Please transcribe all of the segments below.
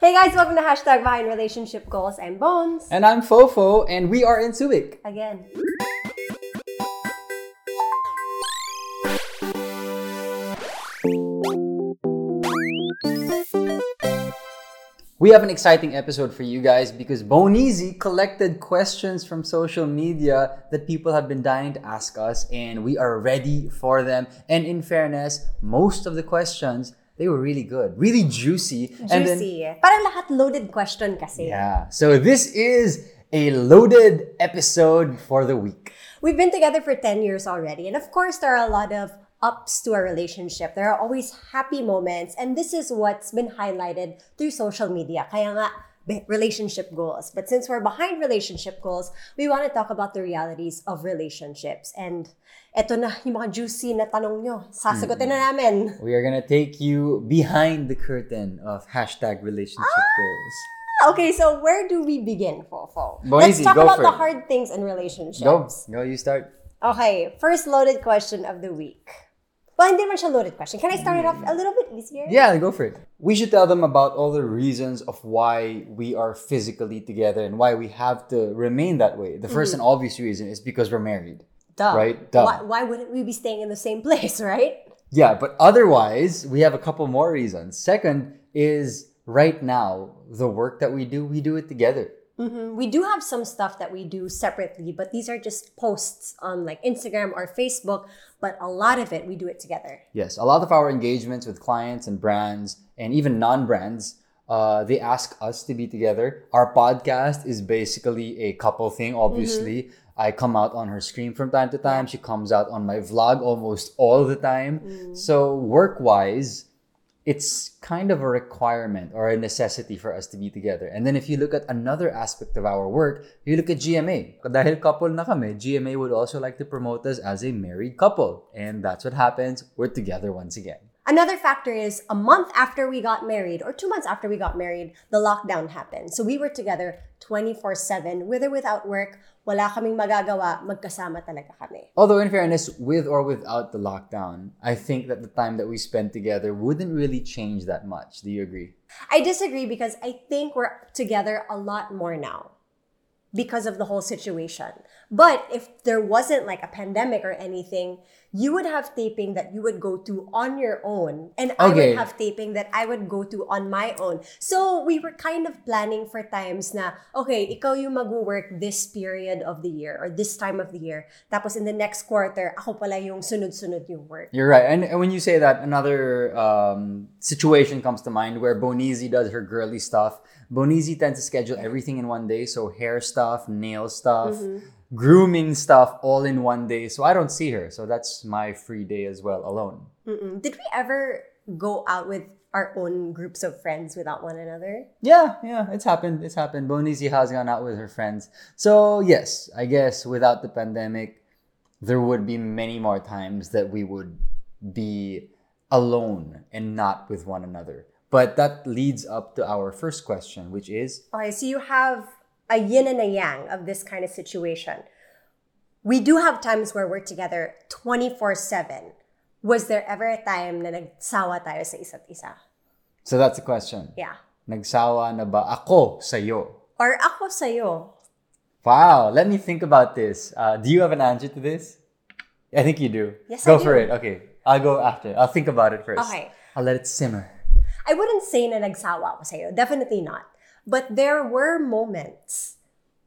Hey guys, welcome to Hashtag Behind Relationship Goals. I'm Bones. And I'm Fofo, and we are in Subic. Again. We have an exciting episode for you guys because Bonizi collected questions from social media that people have been dying to ask us, and we are ready for them. And in fairness, most of the questions they were really good, really juicy. And then- Juicy. Parang lahat loaded question kasi. yeah. So this is a loaded episode for the week. We've been together for 10 years already. And of course, there are a lot of ups to our relationship. There are always happy moments. And this is what's been highlighted through social media. Kaya nga, relationship goals. But since we're behind relationship goals, we want to talk about the realities of relationships. And eto na, yung mga juicy na tanong nyo. Sasagutin na namin. We are gonna take you behind the curtain of hashtag relationship ah! goals. Okay, so where do we begin, Fofo? Let's Boise, talk go about the hard things in relationships. Go, go, you start. Okay, first loaded question of the week. Well, man siya loaded question. Can I start it off a little bit easier? Yeah, go for it. We should tell them about all the reasons of why we are physically together and why we have to remain that way. The 1st and mm-hmm. obvious reason is because we're married. Duh. Right? Duh. Why, why wouldn't we be staying in the same place, right? Yeah, but otherwise, we have a couple more reasons. Second is right now, the work that we do, we do it together. Mhm. We do have some stuff that we do separately, but these are just posts on like Instagram or Facebook. But a lot of it, we do it together. Yes, a lot of our engagements with clients and brands and even non-brands, uh, they ask us to be together. Our podcast is basically a couple thing. Obviously, I come out on her screen from time to time. She comes out on my vlog almost all the time. So work-wise, it's kind of a requirement or a necessity for us to be together. And then if you look at another aspect of our work, you look at GMA. Dahil couple na kami, GMA would also like to promote us as a married couple. And that's what happens. We're together once again. Another factor is a month after we got married, or two months after we got married, the lockdown happened. So we were together 24 7, with or without work. Wala kaming magagawa, magkasama talaga kami. Although, in fairness, with or without the lockdown, I think that the time that we spent together wouldn't really change that much. Do you agree? I disagree because I think we're together a lot more now because of the whole situation. But if there wasn't like a pandemic or anything, you would have taping that you would go to on your own, and I would have taping that I would go to on my own. So we were kind of planning for times na, okay, ikaw yung mag-work this period of the year or this time of the year. Tapos in the next quarter, ako pala yung sunod-sunod yung work. You're right. And, and when you say that, another um, situation comes to mind where Bonizi does her girly stuff. Bonizi tends to schedule everything in one day. So hair stuff, nail stuff, mm-hmm. grooming stuff all in one day. So I don't see her. So that's my free day as well, alone. Mm-mm. Did we ever go out with our own groups of friends without one another? Yeah, yeah, it's happened. It's happened. Bonizi has gone out with her friends. So yes, I guess without the pandemic, there would be many more times that we would be alone and not with one another. But that leads up to our first question, which is Okay, so you have a yin and a yang of this kind of situation. We do have times where we're together 24-7. Was there ever a time na nagsawa tayo sa isa't isa? so that's the question. Yeah. Nagsawa na ba ako sa'yo? Or ako sa'yo? Wow, let me think about this. Uh, do you have an answer to this? I think you do. Yes, go I for it. Okay, I'll go after. I'll think about it first. Okay. I'll let it simmer. I wouldn't say na nagsawa ako sa'yo. Definitely not. But there were moments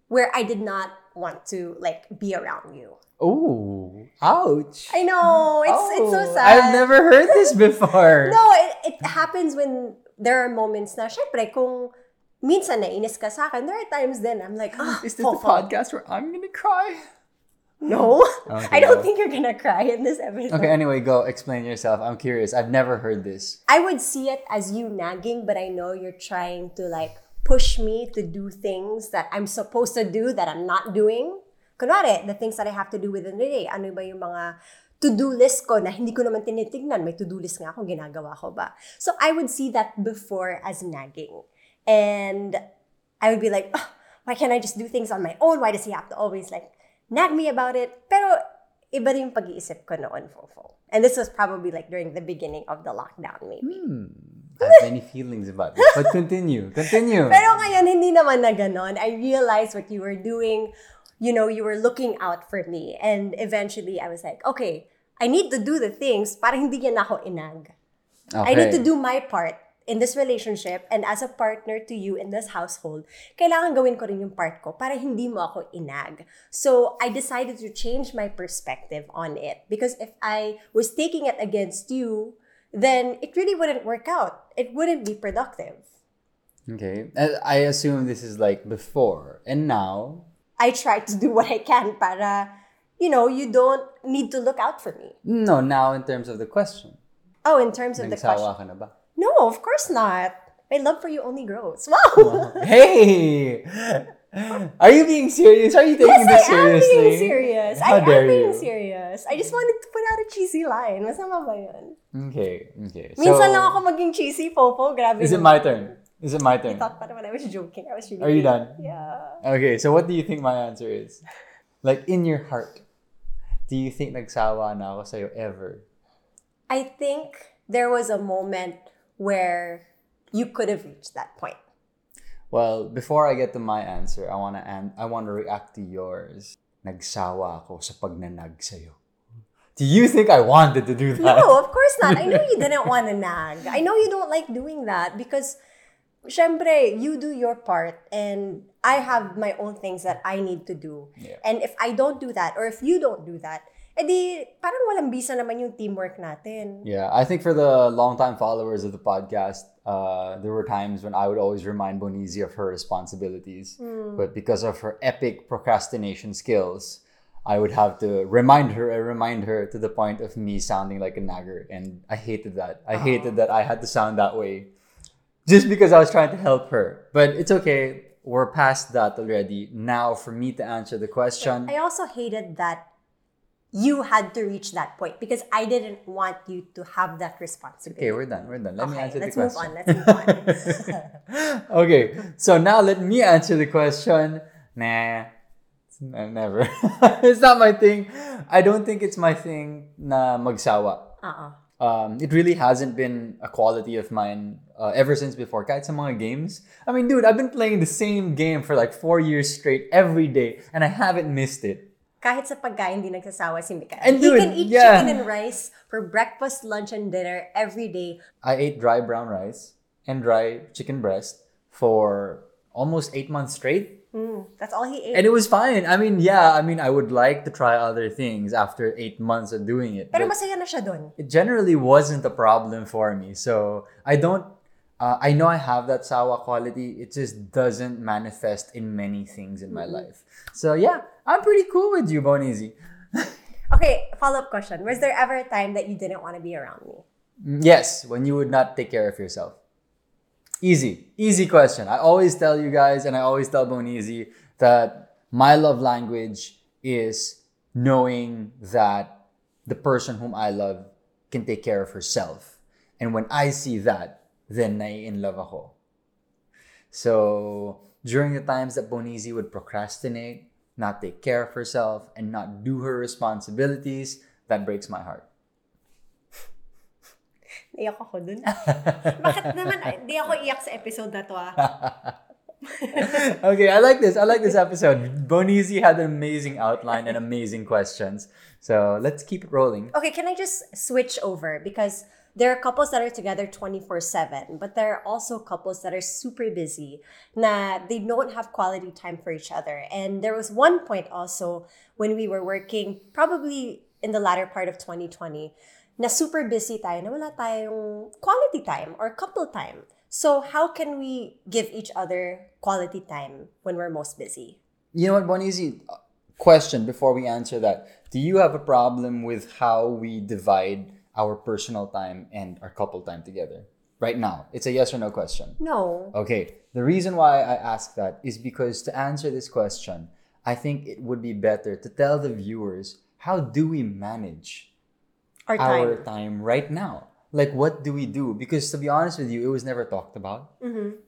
where I did not want to like be around you. Ooh, ouch. I know, it's, it's so Oh, sad. I've never heard this before. No, it, it happens when there are moments na, syempre, kung minsan nainis ka sa akin, there are times then I'm like, ah, Is this the podcast where I'm gonna cry? No. Okay, I don't think you're gonna cry in this episode. Okay, anyway, go explain yourself. I'm curious. I've never heard this. I would see it as you nagging, but I know you're trying to like push me to do things that I'm supposed to do that I'm not doing. Kunwari, the things that I have to do within the day. Ano ba yung mga to-do list ko na hindi ko naman tinitignan. May to-do list nga ako, ginagawa ko ba? So I would see that before as nagging. And I would be like, "Ugh, why can't I just do things on my own? Why does he have to always like nag me about it? Pero iba rin pag-iisip ko noon, Fofo. And this was probably like during the beginning of the lockdown, maybe. I have many feelings about this. But continue. Continue. Pero ngayon, hindi naman na ganon. I realized what you were doing. You know, you were looking out for me. And eventually, I was like, okay, I need to do the things para hindi niya na ako inag. I need to do my part in this relationship and as a partner to you in this household, kailangan gawin ko rin yung part ko para hindi mo ako inag. So, I decided to change my perspective on it because if I was taking it against you, then it really wouldn't work out. It wouldn't be productive. Okay. I assume this is like before. And now, I try to do what I can para, you know, you don't need to look out for me. no, now in terms of the question. Oh, in terms of the question. Ka na ba? No, of course not. My love for you only grows. Wow. Hey! Are you being serious? Are you taking Yes, this I am seriously? being serious. How I am being you? serious. I just wanted to put out a cheesy line. Masama ba yun? Okay, okay. Minsan so, lang ako maging cheesy, Popo. Grabe. Is it my turn? Is it my turn? I thought pa naman I was joking. I was really Are you done? Yeah. Okay, so what do you think my answer is? Like, in your heart, do you think nagsawa na ako sa'yo ever? I think there was a moment where you could have reached that point. Well, before I get to my answer, I wanna an- I wanna react to yours. Nagsawa ako sa pagnanag sa'yo. Do you think I wanted to do that? No, of course not. I know you didn't want to nag. I know you don't like doing that because, syempre, you do your part and I have my own things that I need to do. Yeah. And if I don't do that or if you don't do that, Eh, edi parang walang bisa naman yung teamwork natin. Yeah, I think for the long-time followers of the podcast, uh, there were times when I would always remind Bonizi of her responsibilities. Hmm. But because of her epic procrastination skills, I would have to remind her and remind her to the point of me sounding like a nagger. And I hated that. I hated that I had to sound that way just because I was trying to help her. But it's okay. We're past that already. Now, for me to answer the question. I also hated that you had to reach that point because I didn't want you to have that responsibility. Okay, we're done. We're done. Let me Okay, answer let's the move question. on. Let's move on. okay, so now let me answer the question. Nah, never. it's not my thing. I don't think it's my thing na magsawa. uh-uh. Um, it really hasn't been a quality of mine uh, ever since before. Kahit sa mga games. I mean, dude, I've been playing the same game for like four years straight every day, and I haven't missed it. Kahit sa pagkain, di nagsasawa si Mikael. And he dude, can eat yeah. chicken and rice for breakfast, lunch, and dinner every day. I ate dry brown rice and dry chicken breast for almost eight months straight. Mm, that's all he ate. And it was fine. I mean, yeah, I mean, I would like to try other things after eight months of doing it. Pero but masaya na siya doon. it generally wasn't a problem for me. So I don't, uh, I know I have that sawa quality. It just doesn't manifest in many things in my life. So yeah, I'm pretty cool with you, Bonizi. Okay, follow-up question. Was there ever a time that you didn't want to be around me? Mm, yes, when you would not take care of yourself. Easy, easy question. I always tell you guys, and I always tell Bonizi that my love language is knowing that the person whom I love can take care of herself. And when I see that, then I in love ako. So during the times that Bonizi would procrastinate, not take care of herself, and not do her responsibilities, that breaks my heart. Iyak ako dun. Bakit naman, di ako iyak sa episode na to ah. okay, I like this. I like this episode. Bonizi had an amazing outline and amazing questions. So let's keep it rolling. Okay, can I just switch over? Because there are couples that are together 24-7, but there are also couples that are super busy, na they don't have quality time for each other. And there was one point also when we were working, probably in the latter part of 2020, na super busy tayo, na wala tayong quality time or couple time. So how can we give each other quality time when we're most busy? You know what, Bonizi? Uh, question before we answer that. Do you have a problem with how we divide our personal time and our couple time together? Right now. It's a yes or no question. No. Okay. The reason why I ask that is because to answer this question, I think it would be better to tell the viewers how do we manage Our time. our time right now? Like, what do we do? Because to be honest with you, it was never talked about.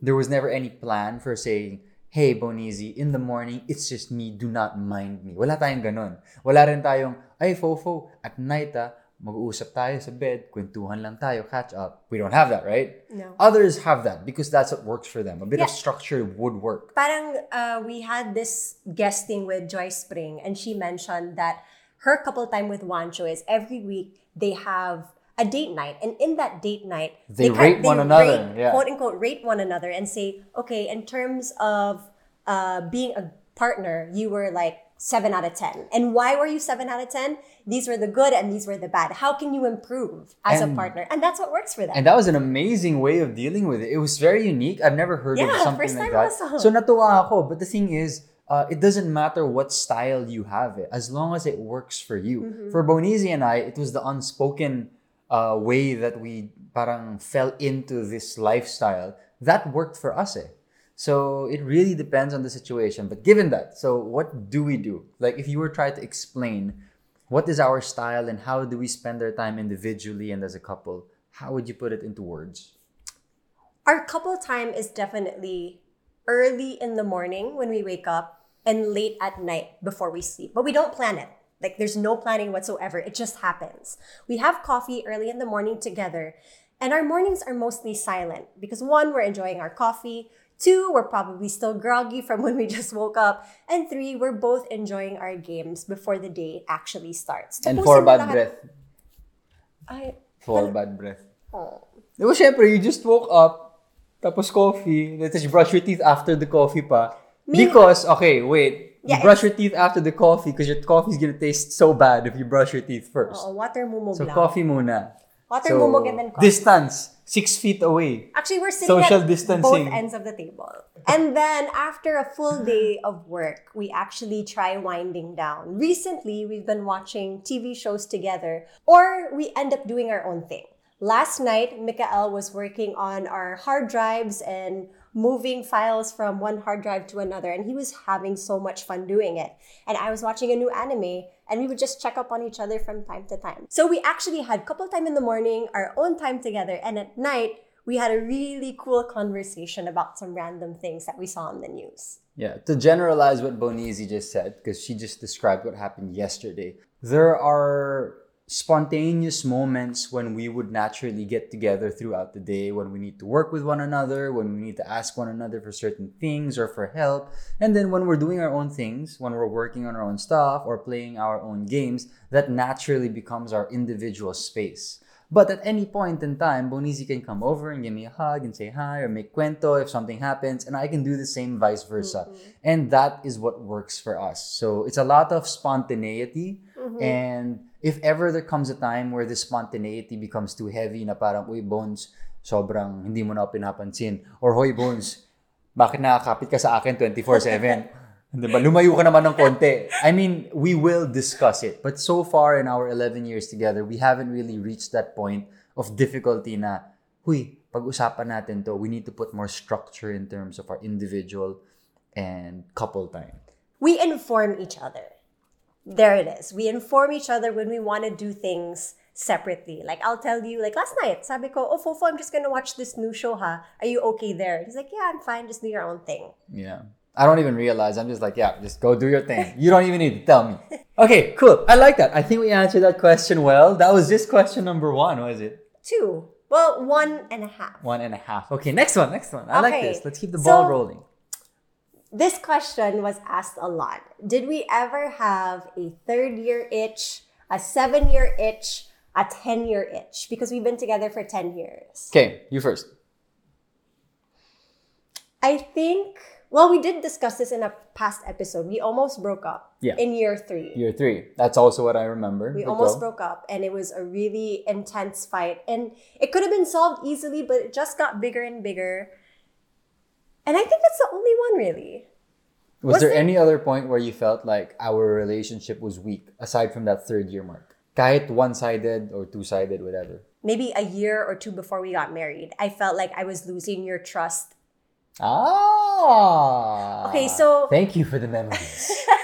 There was never any plan for saying, hey, Bonizi, in the morning, it's just me, do not mind me. Wala tayong ganon. Wala rin tayong, ay, Fofo, at night, ah, mag-uusap tayo sa bed, kwentuhan lang tayo, catch up. We don't have that, right? No. Others have that because that's what works for them. A bit of structure would work. Parang uh, we had this guesting with Joyce Pring, and she mentioned that her couple time with Juancho is every week they have a date night, and in that date night They kind- rate one another, rate, yeah. quote unquote rate one another, and say, okay, in terms of uh, being a partner, you were like seven out of ten, and why were you seven out of ten? These were the good, and these were the bad. How can you improve as a partner? And that's what works for them. And that was an amazing way of dealing with it. It was very unique. I've never heard of Yeah, something first like time that. also. So natuwa ako. But the thing is, uh, it doesn't matter what style you have it, as long as it works for you. Mm-hmm. For Bonizi and I, it was the unspoken uh, way that we parang fell into this lifestyle that worked for us. Eh. So it really depends on the situation. But given that, so what do we do? Like if you were trying to explain what is our style and how do we spend our time individually and as a couple, how would you put it into words? Our couple time is definitely early in the morning when we wake up and late at night before we sleep. But we don't plan it. Like there's no planning whatsoever. It just happens. We have coffee early in the morning together, and our mornings are mostly silent because one, we're enjoying our coffee. Two, we're probably still groggy from when we just woke up. And three, we're both enjoying our games before the day actually starts. And Tapusin na bad lahat- breath. Ay, For bad breath. oh. Di ba syempre, you just woke up, tapos coffee, then you brush your teeth after the coffee pa. Because, okay, wait. Yeah, you brush your teeth after the coffee because your coffee is gonna taste so bad if you brush your teeth first. Oo, water mumog so lang. coffee muna. Mumog and then coffee. Distance, six feet away. Actually, we're sitting Social at distancing. both ends of the table. And then after a full day of work, we actually try winding down. Recently, we've been watching TV shows together, or we end up doing our own thing. Last night, Mikael was working on our hard drives and moving files from one hard drive to another, and he was having so much fun doing it. And I was watching a new anime, and we would just check up on each other from time to time. So we actually had couple time in the morning, our own time together, and at night, we had a really cool conversation about some random things that we saw on the news. Yeah, to generalize what Bonizi just said, because she just described what happened yesterday, there are spontaneous moments when we would naturally get together throughout the day, when we need to work with one another, when we need to ask one another for certain things or for help. And then when we're doing our own things, when we're working on our own stuff or playing our own games, that naturally becomes our individual space. But at any point in time, Bonizi can come over and give me a hug and say hi or make cuento if something happens, and I can do the same vice versa. Mm-hmm. And that is what works for us. So it's a lot of spontaneity. And if ever there comes a time where the spontaneity becomes too heavy na parang, uy, Bones, sobrang hindi mo na pinapansin. Or, hoy, Bones, bakit nakakapit ka sa akin 24-7? Diba? Lumayo ka naman ng konti. I mean, we will discuss it. But so far in our 11 years together, we haven't really reached that point of difficulty na, huy, pag-usapan natin to, we need to put more structure in terms of our individual and couple time. We inform each other. There it is. We inform each other when we want to do things separately. Like I'll tell you, like last night, sabi ko, oh Fofo, I'm just gonna watch this new show, ha? Are you okay there? He's like, yeah, I'm fine. Just do your own thing. Yeah. I don't even realize. I'm just like, yeah, just go do your thing. You don't even need to tell me. Okay, cool. I like that. I think we answered that question well. That was just question number one, was it? Two. Well, one and a half. One and a half. Okay, next one, next one. I like this. Let's keep the ball so- rolling. This question was asked a lot. Did we ever have a third year itch, a seven year itch, a 10 year itch? Because we've been together for 10 years. Okay, you first. I think, well, we did discuss this in a past episode. We almost broke up Yeah. in year three. Year three. That's also what I remember. We almost broke up, and it was a really intense fight. And it could have been solved easily, but it just got bigger and bigger. And I think that's the only one, really. Was, Was there there- any other point where you felt like our relationship was weak aside from that third year mark? Kahit one-sided or two-sided, whatever. Maybe a year or two before we got married, I felt like I was losing your trust. Ah. Okay, so- thank you for the memories.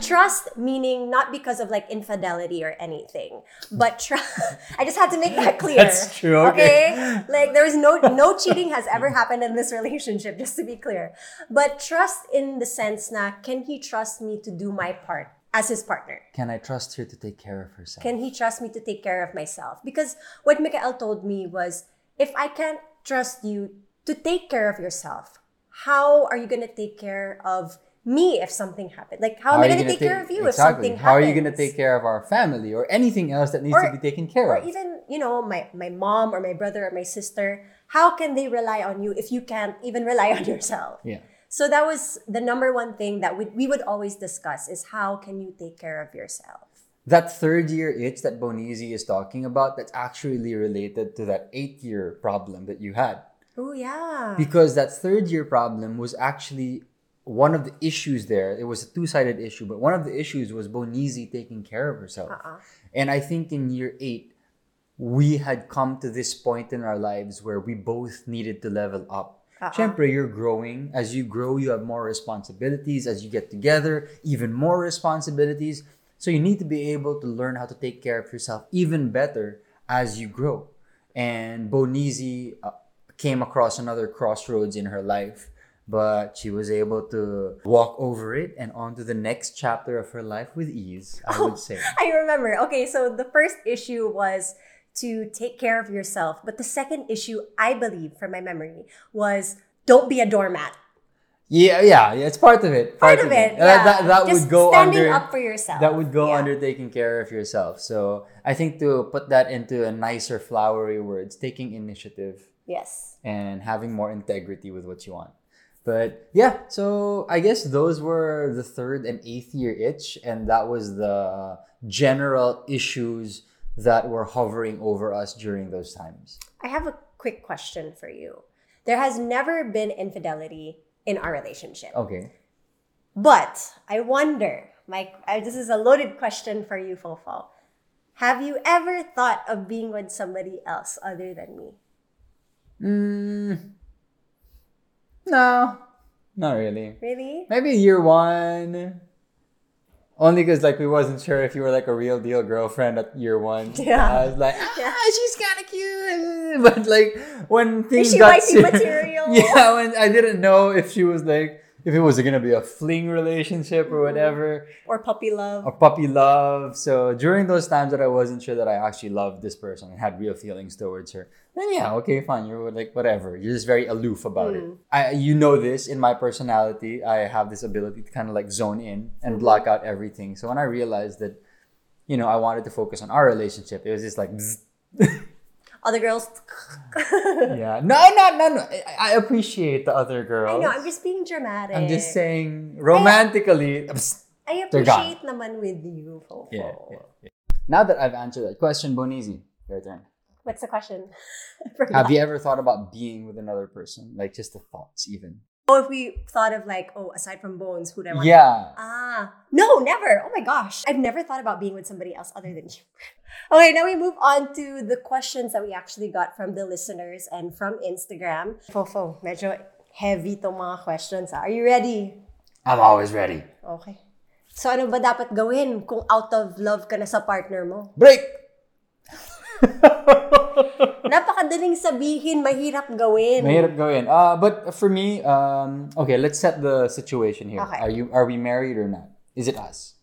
Trust meaning not because of like infidelity or anything, but trust. I just had to make that clear. That's true, okay. Like there is no no cheating has ever happened in this relationship, just to be clear. But trust in the sense na can he trust me to do my part as his partner? Can I trust her to take care of herself? Can he trust me to take care of myself? Because what Mikael told me was if I can't trust you to take care of yourself, how are you going to take care of me if something happened? Like, how, am I going to gonna take care of you if exactly. something How happens? are you going to take care of our family or anything else that needs Or- to be taken care Or of? Or even, you know, my, my mom or my brother or my sister, how can they rely on you if you can't even rely on yourself? yeah. So that was the number one thing that we, we would always discuss is how can you take care of yourself? That third year itch that Bonizi is talking about, that's actually related to that eight year problem that you had. Oh, yeah. Because that third year problem was actually one of the issues there. It was a two sided issue, but one of the issues was Bonizi taking care of herself. Uh-uh. And I think in year eight, we had come to this point in our lives where we both needed to level up. Uh-uh. Siyempre, you're growing. As you grow, you have more responsibilities. As you get together, even more responsibilities. So you need to be able to learn how to take care of yourself even better as you grow. And Bonizi uh, came across another crossroads in her life, but she was able to walk over it and on to the next chapter of her life with ease, I would say. I remember. Okay, so the first issue was to take care of yourself. But the second issue, I believe, from my memory, was don't be a doormat. Yeah, yeah, yeah. It's part of it. Part of it. Uh, Yeah. that that Just would go standing under. up for yourself. That would go Yeah. under taking care of yourself. So I think to put that into a nicer, flowery words, taking initiative Yes. and having more integrity with what you want. But yeah, so I guess those were the third and eighth year itch, and that was the general issues that were hovering over us during those times. I have a quick question for you. There has never been infidelity in our relationship. Okay. But I wonder, Mike, this is a loaded question for you, Fofo. Have you ever thought of being with somebody else other than me? Mm, no, not really. Really? Maybe year one. Only because like we wasn't sure if you were like a real deal girlfriend at year one. Yeah. I was like, ah, Yeah. she's kind of cute. But like when things she got wifey ser- material? yeah, when I didn't know if she was like if it was gonna be a fling relationship Mm-hmm. or whatever Or puppy love? or puppy love. So during those times that I wasn't sure that I actually loved this person and had real feelings towards her, then yeah, okay, fine. You're like whatever. You're just very aloof about it. I you know this in my personality. I have this ability to kind of like zone in and block out everything. So when I realized that, you know, I wanted to focus on our relationship, it was just like. Other girls? yeah, no, no, no, no. I, I appreciate the other girls. I know, I'm just being dramatic. I'm just saying romantically. I gone. appreciate naman with you, Fofo. Yeah, yeah, yeah. Now that I've answered that question, Bonizi, your turn. What's the question? Have you ever thought about being with another person? Like just the thoughts, even. Oh, if we thought of like, oh, aside from Bones, who do I want? Yeah. Ah, no, never. Oh my gosh. I've never thought about being with somebody else other than you. Okay, now we move on to the questions that we actually got from the listeners and from Instagram. Fofo, medyo heavy to mga questions. ah. Are you ready? I'm always ready. Okay. So ano ba dapat gawin kung out of love ka na sa partner mo? Break. Napakadaling sabihin, mahirap gawin. Mahirap gawin. Uh, but for me, um, okay, let's set the situation here. Okay. Are you are we married or not? Is it us?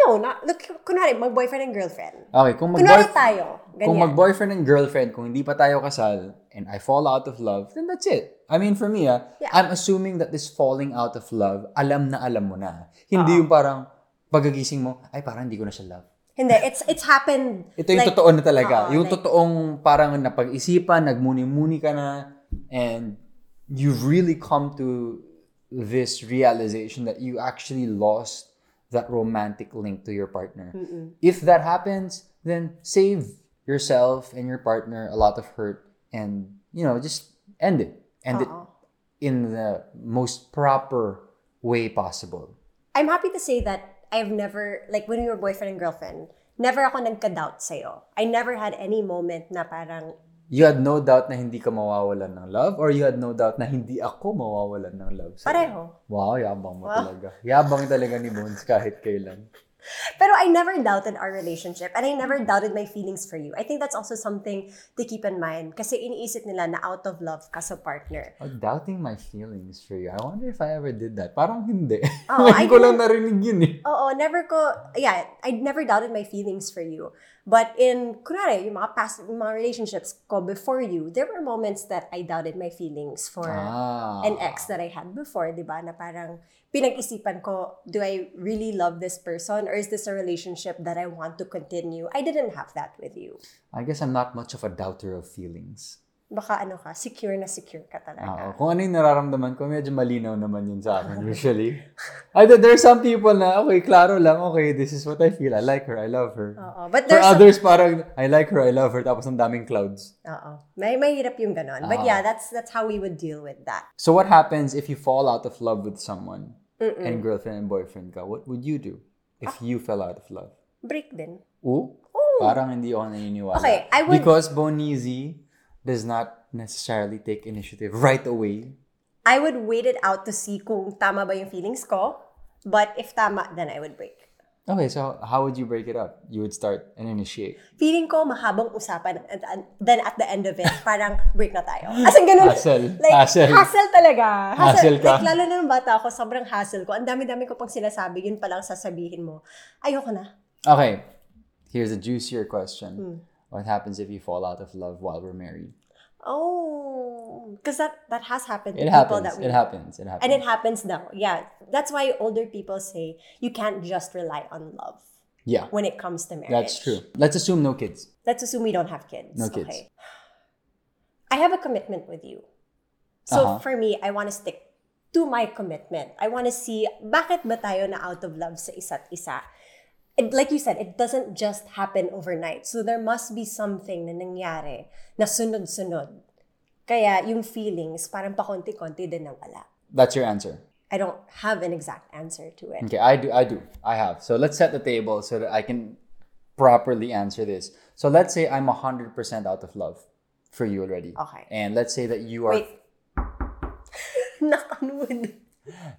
No, not, look, kunwari, mag-boyfriend and girlfriend. Okay, kung Kunwari mag-boyf- tayo. kung Ganyan. mag-boyfriend and girlfriend, kung hindi pa tayo kasal, and I fall out of love, then that's it. I mean, for me, ah, Yeah. I'm assuming that this falling out of love, alam na alam mo na. Hindi yung parang, pagagising mo, ay parang hindi ko na siya love. Hindi, it's it's happened. Ito yung like- totoo na talaga. Oo, yung like- totoong parang napag-isipan, nagmuni-muni ka na, and you've really come to this realization that you actually lost that romantic link to your partner. If that happens, then save yourself and your partner a lot of hurt and, you know, just end it. End it in the most proper way possible. I'm happy to say that I've never, like when we were boyfriend and girlfriend, never ako nagka-doubt sa'yo. I never had any moment na parang, You had no doubt na hindi ka mawawalan ng love or you had no doubt na hindi ako mawawalan ng love? sa'yo? pareho. Wow, yabang mo talaga. Yabang talaga ni Bones kahit kailan. Pero I never doubted our relationship and I never doubted my feelings for you. I think that's also something to keep in mind kasi iniisip nila na out of love ka sa partner. Oh, doubting my feelings for you. I wonder if I ever did that. Parang hindi. Ngayon I ko lang narinig yun eh. Oo, never ko, yeah, I never doubted my feelings for you. But in, kunwari, yung mga past, yung mga relationships ko before you, there were moments that I doubted my feelings for Ah. an ex that I had before, di ba? Na parang pinag-isipan ko, do I really love this person or is this a relationship that I want to continue? I didn't have that with you. I guess I'm not much of a doubter of feelings. Baka ano ka, secure na secure ka Oo. talaga. Kung ano yung nararamdaman ko, medyo malinaw naman yun sa akin usually. I, there are some people na, okay, klaro lang, okay, this is what I feel. I like her, I love her. Oo. But For there's some- others, parang, I like her, I love her, tapos ang daming clouds. Oo. May mahirap yung ganon. But Ah. yeah, that's that's how we would deal with that. So what happens if you fall out of love with someone and girlfriend and boyfriend ka? What would you do if you fell out of love? Break din. Ooh, parang hindi ako naniniwala. Okay, I would- Because Bonizi does not necessarily take initiative right away. I would wait it out to see kung tama ba yung feelings ko. But if tama, then I would break. Okay, so how would you break it up? You would start and initiate. Feeling ko mahabang usapan and, and then at the end of it, parang break na tayo. As in, ganun. Hassle. Like, Hassle. hassle talaga. Hassle ka. Like, lalo na nung bata ako, sobrang hassle ko. Ang dami-dami ko pang sinasabi, yun palang sasabihin mo. Ayoko na. Okay, here's a juicier question. Hmm. What happens if you fall out of love while we're married? Oh, because that, that has happened to It people happens. that we It happens. It happens. And it happens now. Yeah. That's why older people say you can't just rely on love yeah, when it comes to marriage. that's true. Let's assume no kids. Let's assume we don't have kids. No kids. Okay. I have a commitment with you. So Uh-huh. for me, I want to stick to my commitment. I want to see bakit ba tayo na out of love sa isa't isa. And like you said, it doesn't just happen overnight. So there must be something na nangyari na sunod-sunod. Kaya yung feelings parang pakonti-konti din nawala. That's your answer. I don't have an exact answer to it. Okay, I do. I do. I have. So let's set the table so that I can properly answer this. So let's say I'm 100% out of love for you already. Okay. And let's say that you are Wait. Nakanood.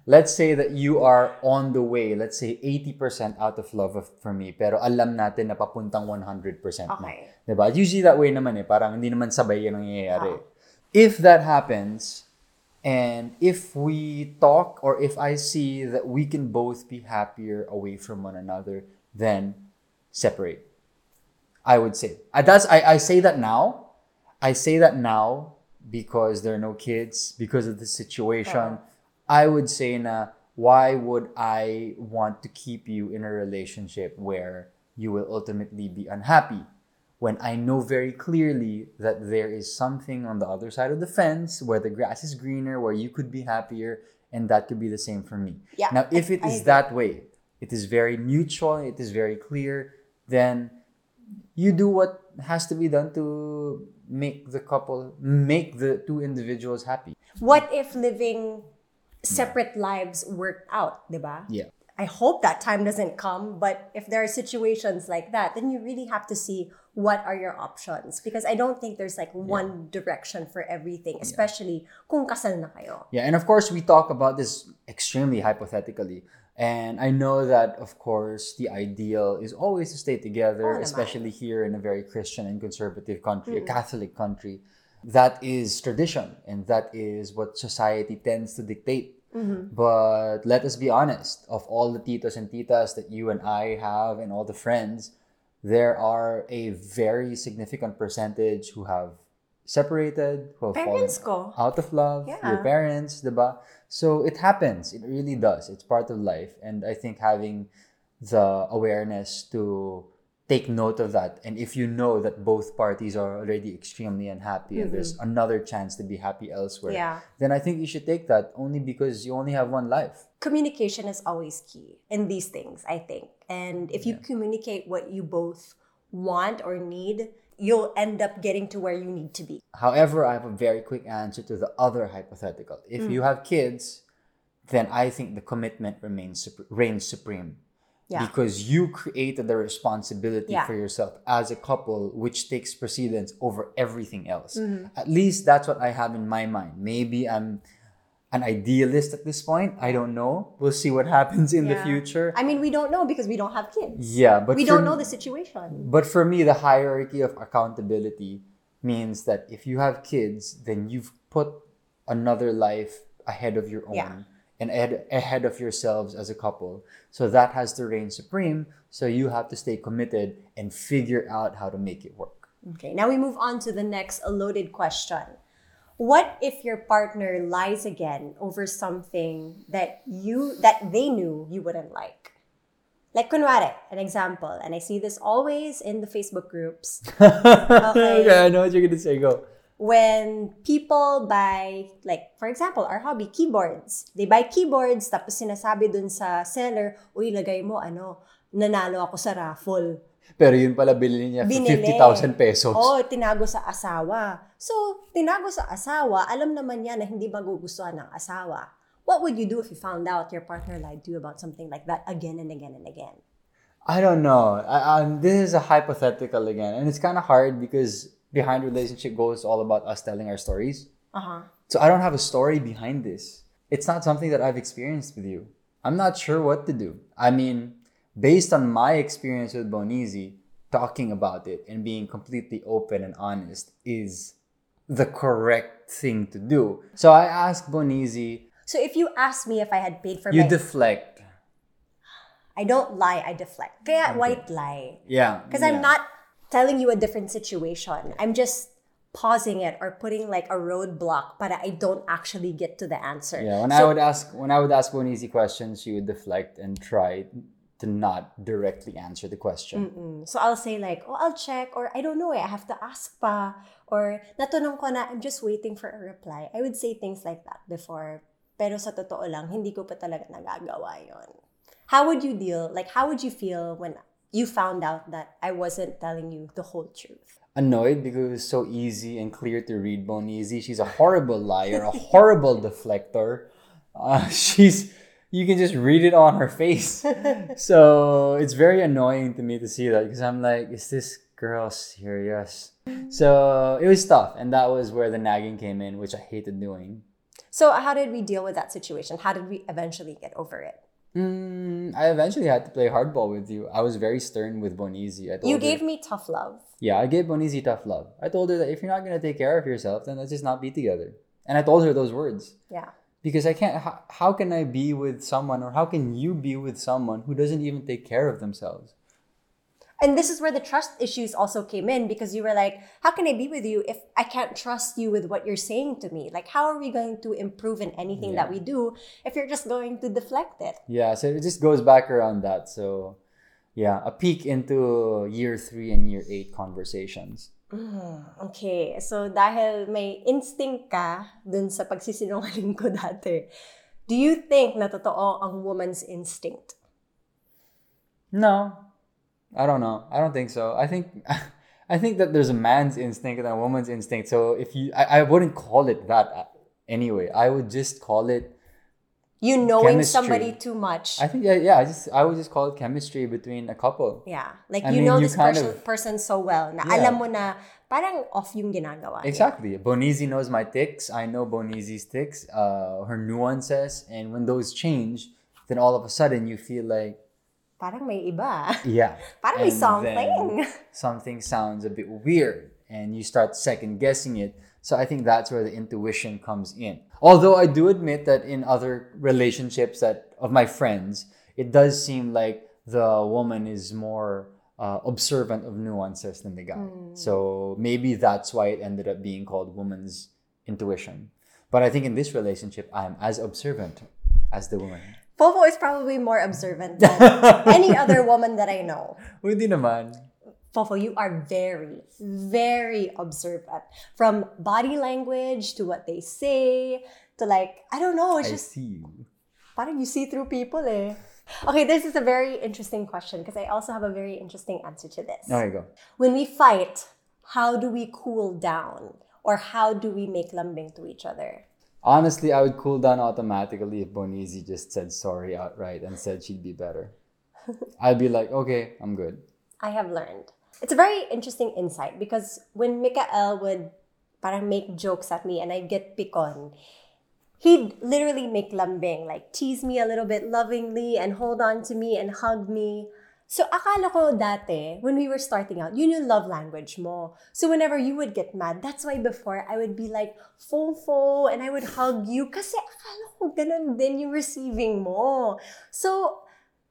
Let's say that you are on the way, let's say 80% out of love of, for me, pero alam natin na papuntang 100% na. Okay. Diba? Usually that way naman eh, parang hindi naman sabay yan ang nangyayari. If that happens, and if we talk or if I see that we can both be happier away from one another, then separate. I would say. I, that's I, I say that now. I say that now because there are no kids, because of the situation. I would say na why would I want to keep you in a relationship where you will ultimately be unhappy when I know very clearly that there is something on the other side of the fence where the grass is greener, where you could be happier, and that could be the same for me. Yeah, Now, if it I is agree. that way, it is very mutual, it is very clear, then you do what has to be done to make the couple, make the two individuals happy. What if living separate lives worked out, diba? Yeah. I hope that time doesn't come, but if there are situations like that, then you really have to see what are your options because I don't think there's like one direction for everything, especially kung kasal na kayo. Yeah, and of course, we talk about this extremely hypothetically. And I know that, of course, the ideal is always to stay together, naman. especially here in a very Christian and conservative country, a mm. Catholic country. That is tradition, and that is what society tends to dictate. Mm-hmm. But let us be honest of all the titos and titas that you and I have, and all the friends, there are a very significant percentage who have separated, who have Parents fallen ko. out of love, Yeah. your parents, diba? So it happens. It really does. It's part of life. And I think having the awareness to take note of that. And if you know that both parties are already extremely unhappy and there's mm-hmm. another chance to be happy elsewhere, Yeah. then I think you should take that only because you only have one life. Communication is always key in these things, I think. And if you communicate what you both want or need, you'll end up getting to where you need to be. However, I have a very quick answer to the other hypothetical. If mm. you have kids, then I think the commitment remains reigns supreme. Yeah. Because you created the responsibility Yeah. for yourself as a couple, which takes precedence over everything else. Mm-hmm. At least that's what I have in my mind. Maybe I'm an idealist at this point. I don't know. We'll see what happens in the future. I mean, we don't know because we don't have kids. Yeah, but we don't know the situation. But for me, the hierarchy of accountability means that if you have kids, then you've put another life ahead of your own Yeah. And ahead, ahead of yourselves as a couple. So that has to reign supreme. So you have to stay committed and figure out how to make it work. Okay, now we move on to the next loaded question. What if your partner lies again over something that you that they knew you wouldn't like? Like kunwari, an example, and I see this always in the Facebook groups. okay, I know what you're gonna say. Go. When people buy, like, for example, our hobby, keyboards. They buy keyboards, tapos sinasabi dun sa seller, uy, lagay mo, ano, nanalo ako sa raffle. Pero yun pala bilhin niya Binili. 50,000 pesos. Oo, tinago sa asawa. So, tinago sa asawa, alam naman niya na hindi magugustuhan ng asawa. What would you do if you found out your partner lied to you about something like that again and again and again? I don't know. I, um, this is a hypothetical again, and it's kind of hard because behind relationship goals is all about us telling our stories. Uh-huh. So I don't have a story behind this. It's not something that I've experienced with you. I'm not sure what to do. I mean, based on my experience with Bonizi, talking about it and being completely open and honest is the correct thing to do. So I asked Bonizi, So if you asked me if I had paid for you my... deflect. I don't lie, I deflect. Kaya white lie. Yeah. Because yeah. I'm not telling you a different situation. I'm just pausing it or putting like a roadblock but I don't actually get to the answer. Yeah, when I would ask when I would ask one easy question, she would deflect and try to not directly answer the question. Mm, So I'll say like, oh, I'll check or I don't know, eh, I have to ask pa or natanong ko na, I'm just waiting for a reply. I would say things like that before. Pero sa totoo lang, hindi ko pa talaga nagagawa yon. How would you deal, like how would you feel when you found out that I wasn't telling you the whole truth? Annoyed because it was so easy and clear to read Bonizi. She's a horrible liar, a horrible deflector. Uh, she's you can just read it on her face. so it's very annoying to me to see that because I'm like, is this girl serious? So it was tough, and that was where the nagging came in, which I hated doing. So how did we deal with that situation? How did we eventually get over it? Mm, I eventually had to play hardball with you. I was very stern with Bonizi. I told You her- gave me tough love. Yeah, I gave Bonizi tough love. I told her that if you're not gonna take care of yourself, then let's just not be together. And I told her those words Yeah. because I can't. How, how can I be with someone, or how can you be with someone who doesn't even take care of themselves? And this is where the trust issues also came in because you were like, how can I be with you if I can't trust you with what you're saying to me? Like, how are we going to improve in anything that we do if you're just going to deflect it? Yeah, so it just goes back around that. So, yeah, a peek into year three and year eight conversations. Mm, okay, so dahil may instinct ka dun sa pagsisinungaling ko dati, do you think na totoo ang woman's instinct? No, I don't know. I don't think so. I think I think that there's a man's instinct and a woman's instinct. So if you, I, I wouldn't call it that uh, anyway. I would just call it. You knowing Chemistry. somebody too much. I think yeah, yeah. I just I would just call it chemistry between a couple. yeah, like I you mean, know you this person, of- person so well na Yeah. alam mo na parang off yung ginagawa. Exactly. Bonizi knows my ticks. I know Bonizi's ticks. Uh, her nuances, and when those change, then all of a sudden you feel like Parang may iba. yeah, Parang may And something. something sounds a bit weird, and you start second guessing it. So I think that's where the intuition comes in. Although I do admit that in other relationships that of my friends, it does seem like the woman is more uh, observant of nuances than the guy. So maybe that's why it ended up being called woman's intuition. But I think in this relationship, I'm as observant as the woman. Fofo is probably more observant than any other woman that I know. Hindi naman. Fofo, you are very, very observant. From body language to what they say to like, I don't know, it's I just see you. parang you see through people eh. Okay, this is a very interesting question because I also have a very interesting answer to this. There you go. When we fight, how do we cool down? Or how do we make lambing to each other? Honestly, I would cool down automatically if Bonizi just said sorry outright and said she'd be better. I'd be like, okay, I'm good. I have learned. It's a very interesting insight because when Mikael would parang make jokes at me and I'd get pick on, he'd literally make lambing, like tease me a little bit lovingly and hold on to me and hug me. So akala ko dati, when we were starting out, yun yung love language mo. So whenever you would get mad, that's why before I would be like, fo-fo, and I would hug you kasi akala ko ganun din yung receiving mo. So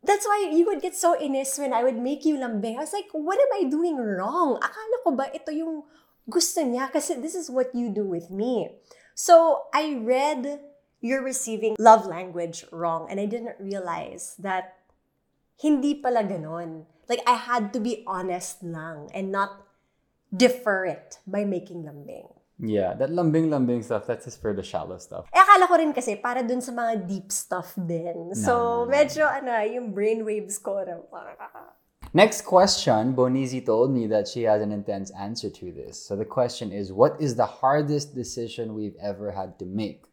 that's why you would get so inis when I would make you lambing. I was like, what am I doing wrong? Akala ko ba ito yung gusto niya kasi this is what you do with me. So I read you're receiving love language wrong and I didn't realize that hindi pala ganon. Like I had to be honest lang and not defer it by making lambing. Yeah, that lambing-lambing stuff, that's just for the shallow stuff. Eh, akala ko rin kasi para dun sa mga deep stuff din. So, no, no. medyo ano, yung brainwaves ko na Next question, Bonizi told me that she has an intense answer to this. So the question is, what is the hardest decision we've ever had to make?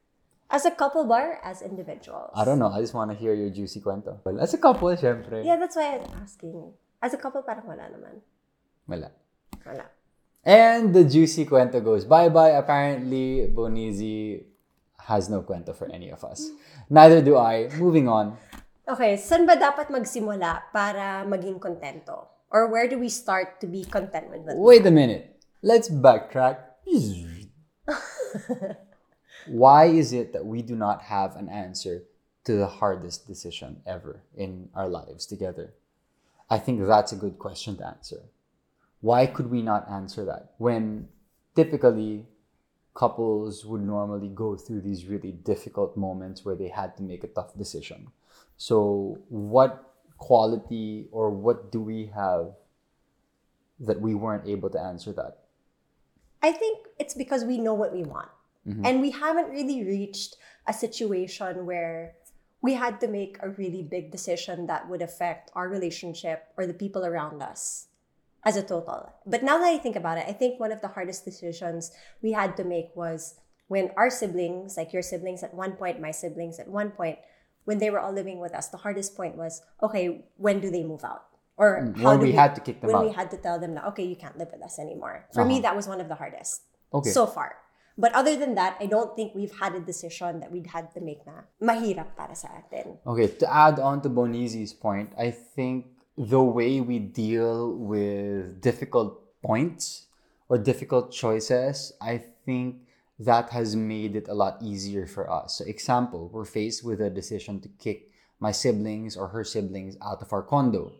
As a couple bar, as individuals. I don't know. I just want to hear your juicy cuento. Well, as a couple, syempre. Yeah, that's why I'm asking. As a couple, parang wala naman. Wala. Wala. And the juicy cuento goes bye-bye. Apparently, Bonizi has no cuento for any of us. Neither do I. Moving on. Okay, saan ba dapat magsimula para maging kontento? Or where do we start to be content with what Wait a minute. Let's backtrack. Why is it that we do not have an answer to the hardest decision ever in our lives together? I think that's a good question to answer. Why could we not answer that when typically couples would normally go through these really difficult moments where they had to make a tough decision? So, what quality or what do we have that we weren't able to answer that? I think it's because we know what we want. Mm-hmm. And we haven't really reached a situation where we had to make a really big decision that would affect our relationship or the people around us as a total. But now that I think about it, I think one of the hardest decisions we had to make was when our siblings, like your siblings at one point, my siblings at one point, when they were all living with us, the hardest point was okay, when do they move out? Or mm, how When do we had to kick them out. when we had to tell them that okay, you can't live with us anymore. For me, uh-huh. that was one of the hardest Okay. so far. But other than that, I don't think we've had a decision that we'd had to make na mahirap para sa atin. Okay, to add on to Bonizi's point, I think the way we deal with difficult points or difficult choices, I think that has made it a lot easier for us. So, example, we're faced with a decision to kick my siblings or her siblings out of our condo.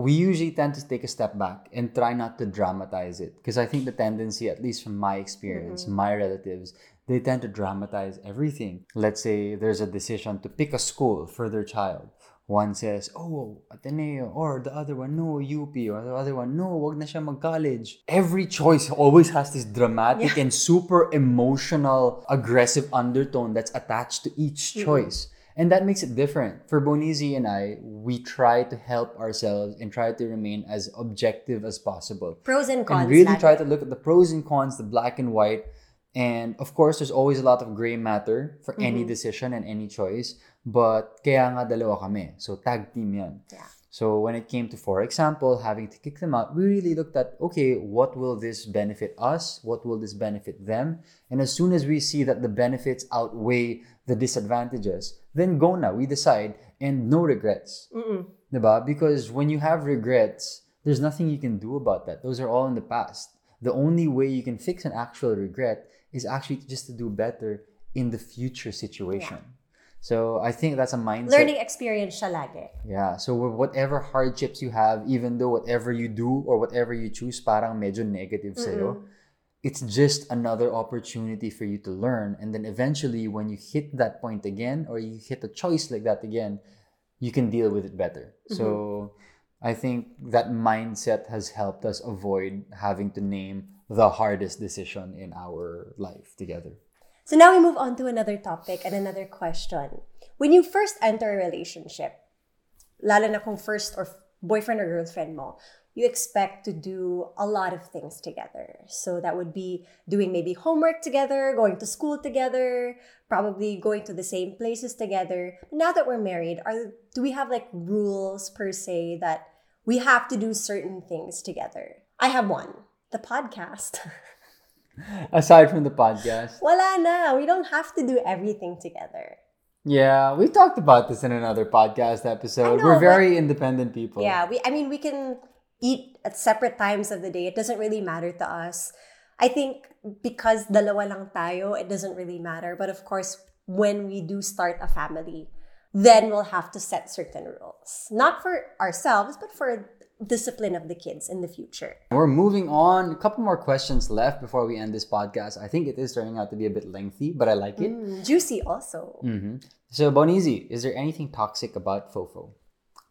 We usually tend to take a step back and try not to dramatize it because I think the tendency, at least from my experience, mm-hmm. my relatives, they tend to dramatize everything. Let's say there's a decision to pick a school for their child. One says, oh, Ateneo, or the other one, no, UP, or the other one, no, wag na siya mag-college. Every choice always has this dramatic and super emotional, aggressive undertone that's attached to each mm-hmm. choice. And that makes it different. For Bonizi and I, we try to help ourselves and try to remain as objective as possible Pros and cons. and really try to look at the pros and cons, the black and white. And of course, there's always a lot of gray matter for any mm-hmm. decision and any choice. But kaya nga dalawa kami. So tag team yan. Yeah. So when it came to, for example, having to kick them out, we really looked at, okay, what will this benefit us? What will this benefit them? And as soon as we see that the benefits outweigh the disadvantages, then go now. We decide and no regrets. Diba? Because when you have regrets, there's nothing you can do about that. Those are all in the past. The only way you can fix an actual regret is actually just to do better in the future situation. So I think that's a mindset. Learning experience siya lagi. Yeah. So with whatever hardships you have, even though whatever you do or whatever you choose parang medyo negative sa'yo, it's just another opportunity for you to learn. And then eventually, when you hit that point again or you hit a choice like that again, you can deal with it better. Mm-hmm. So I think that mindset has helped us avoid having to name the hardest decision in our life together. So now we move on to another topic and another question. When you first enter a relationship, lalo na kung first or boyfriend or girlfriend mo, you expect to do a lot of things together. So that would be doing maybe homework together, going to school together, probably going to the same places together. But now that we're married, are do we have like rules per se that we have to do certain things together? I have one. The podcast. Aside from the podcast. Wala na. We don't have to do everything together. Yeah, we talked about this in another podcast episode. know, We're very independent people. Yeah, we I mean we can eat at separate times of the day. It doesn't really matter to us. I think because dalawa lang tayo, it doesn't really matter. But of course, when we do start a family, then we'll have to set certain rules. Not for ourselves, but for discipline of the kids in the future. We're moving on. A couple more questions left before we end this podcast. I think it is turning out to be a bit lengthy, but I like it. Mm, juicy also. hmm So, Bonizi, is there anything toxic about Fofo?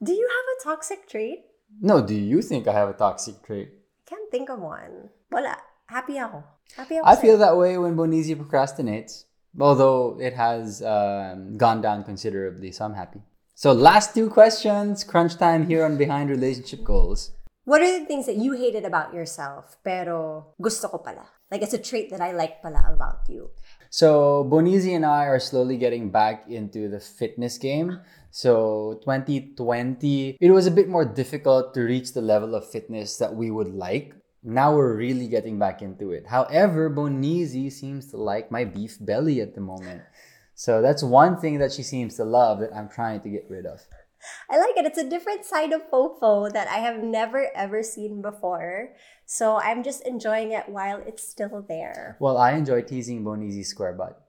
Do you have a toxic trait? No, do you think I have a toxic trait? Can't think of one. Wala. Happy ako. Happy ako. I feel that way when Bonizi procrastinates, although it has um, gone down considerably, so I'm happy. So, last two questions, crunch time here on Behind Relationship Goals. What are the things that you hated about yourself pero gusto ko pala? Like it's a trait that I like pala about you. So Bonizi and I are slowly getting back into the fitness game. So 2020, it was a bit more difficult to reach the level of fitness that we would like. Now we're really getting back into it. However, Bonizi seems to like my beef belly at the moment. So that's one thing that she seems to love that I'm trying to get rid of. I like it. It's a different side of Fofo that I have never ever seen before. So I'm just enjoying it while it's still there. Well, I enjoy teasing Bonizi's square butt.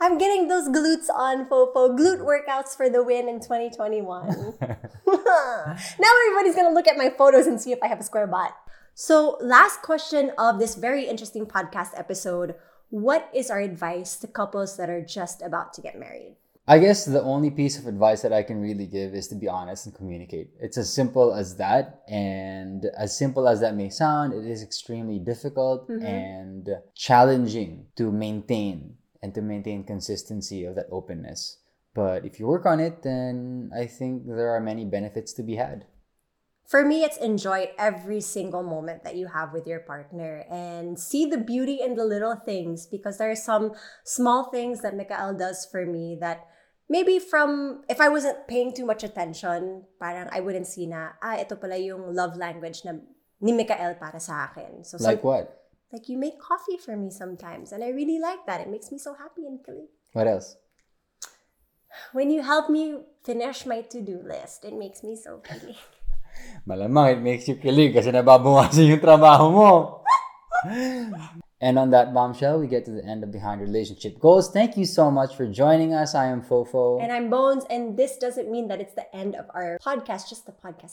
I'm getting those glutes on Fofo. Glute workouts for the win in 2021. now everybody's gonna look at my photos and see if I have a square butt. So, last question of this very interesting podcast episode What is our advice to couples that are just about to get married? I guess the only piece of advice that I can really give is to be honest and communicate. It's as simple as that. And as simple as that may sound, it is extremely difficult mm-hmm. and challenging to maintain and to maintain consistency of that openness. But if you work on it, then I think there are many benefits to be had. For me, it's enjoy every single moment that you have with your partner and see the beauty in the little things because there are some small things that Mikael does for me that maybe from, if I wasn't paying too much attention, parang I wouldn't see na, ah, ito pala yung love language na ni Mikael para sa akin. So, Like what? Like you make coffee for me sometimes and I really like that. It makes me so happy and kilig. What else? When you help me finish my to-do list, it makes me so kilig. Malamang it makes you kilig kasi nababawasan yung trabaho mo. and on that bombshell, we get to the end of Behind Relationship Goals. Thank you so much for joining us. I am Fofo. And I'm Bones, and this doesn't mean that it's the end of our podcast, just the podcast